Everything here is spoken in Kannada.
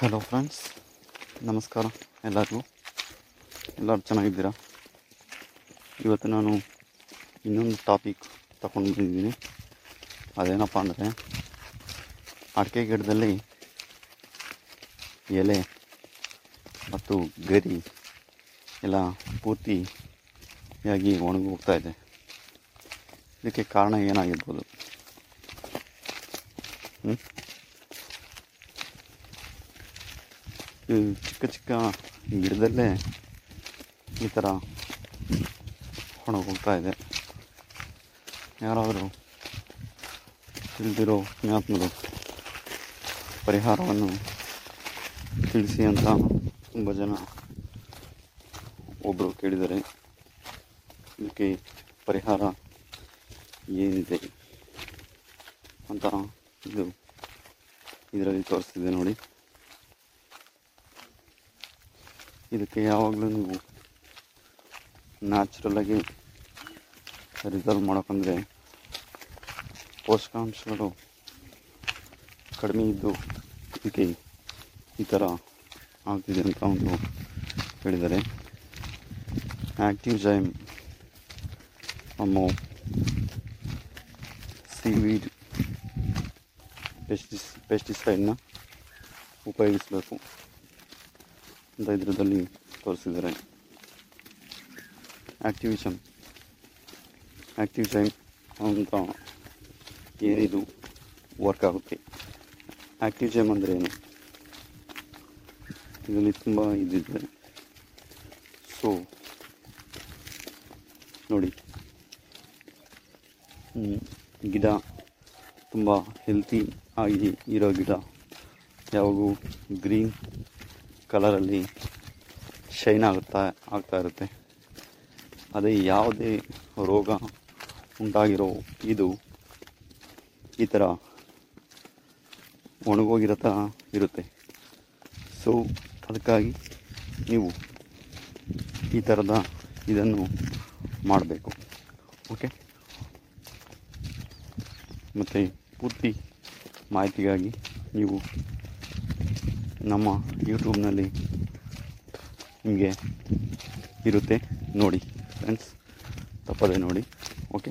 ಹಲೋ ಫ್ರೆಂಡ್ಸ್ ನಮಸ್ಕಾರ, ಎಲ್ಲರಿಗೂ? ಎಲ್ಲರೂ ಚೆನ್ನಾಗಿದ್ದೀರಾ? ಇವತ್ತು ನಾನು ಇನ್ನೊಂದು ಟಾಪಿಕ್ ತಗೊಂಡು ಬಂದಿದ್ದೀನಿ. ಅದೇನಪ್ಪ ಅಂದರೆ, ಅಡಿಕೆ ಗಿಡದಲ್ಲಿ ಎಲೆ ಮತ್ತು ಗರಿ ಎಲ್ಲ ಪೂರ್ತಿಯಾಗಿ ಒಣಗಿ ಹೋಗ್ತಾ ಇದೆ. ಇದಕ್ಕೆ ಕಾರಣ ಏನಾಗಿರ್ಬೋದು? ಹ್ಮ್? ಚಿಕ್ಕ ಚಿಕ್ಕ ಗಿಡದಲ್ಲೇ ಈ ಥರ ಒಣಗೋಗ್ತಾ ಇದೆ. ಯಾರಾದರೂ ತಿಳಿದಿರೋ ಜ್ಞಾಪಕರು ಪರಿಹಾರವನ್ನು ತಿಳಿಸಿ ಅಂತ ತುಂಬ ಜನ ಒಬ್ಬರು ಕೇಳಿದರೆ ಇದಕ್ಕೆ ಪರಿಹಾರ ಏನಿದೆ ಅಂತ ಇದು ಇದರಲ್ಲಿ ತೋರಿಸ್ತಿದೆ ನೋಡಿ. ಇದಕ್ಕೆ ಯಾವಾಗಲೂ ನೀವು ನ್ಯಾಚುರಲಾಗಿ ರಿಸಲ್ವ್ ಮಾಡೋಕ್ಕಂದರೆ ಪೋಷಕಾಂಶಗಳು ಕಡಿಮೆ ಇದ್ದು ಇದಕ್ಕೆ ಈ ಥರ ಆಗ್ತಿದೆ ಅಂತ ಒಂದು ಹೇಳಿದ್ದಾರೆ. ಆ್ಯಕ್ಟಿವ್ ಜೈಮ್ ನಮ್ಮ ಸೀವೀಡ್ ಪೆಸ್ಟಿಸ್ ಪೆಸ್ಟಿಸೈಡ್ನ ಉಪಯೋಗಿಸಬೇಕು. ಅಂತ ಇದರಲ್ಲಿ ತೋರಿಸಿದ್ದಾರೆ. ಆ್ಯಕ್ಟಿವಿಷನ್ ಆ್ಯಕ್ಟಿವ್ ಟೈಮ್ ಅಂತ ಏನಿದು ವರ್ಕ್ ಆಗುತ್ತೆ. ಆ್ಯಕ್ಟಿವ್ ಅಂದರೆ ಏನು? ಇದರಲ್ಲಿ ತುಂಬ ಇದಿದೆ. ಸೊ ನೋಡಿ. ಗಿಡ ತುಂಬ ಹೆಲ್ತಿ ಆಗಿ ಇರೋ ಗಿಡ. ಯಾವಾಗೂ ಗ್ರೀನ್ ಕಲರಲ್ಲಿ ಶೈನ್ ಆಗುತ್ತಾ ಆಗ್ತಾ ಇರುತ್ತೆ. ಅದೇ ಯಾವುದೇ ರೋಗ ಉಂಟಾಗಿರೋ ಇದು ಈ ಥರ ಒಣಗೋಗಿರೋ ಥರ ಇರುತ್ತೆ. ಸೊ ಅದಕ್ಕಾಗಿ ನೀವು ಈ ಥರದ ಇದನ್ನು ಮಾಡಬೇಕು. ಓಕೆ ಮತ್ತು ಪೂರ್ತಿ ಮಾಹಿತಿಗಾಗಿ ನೀವು ನಮ್ಮ ಯೂಟ್ಯೂಬ್ನಲ್ಲಿ ನಿಮಗೆ ಇರುತ್ತೆ ನೋಡಿ ಫ್ರೆಂಡ್ಸ್ ತಪ್ಪದೆ ನೋಡಿ ಓಕೆ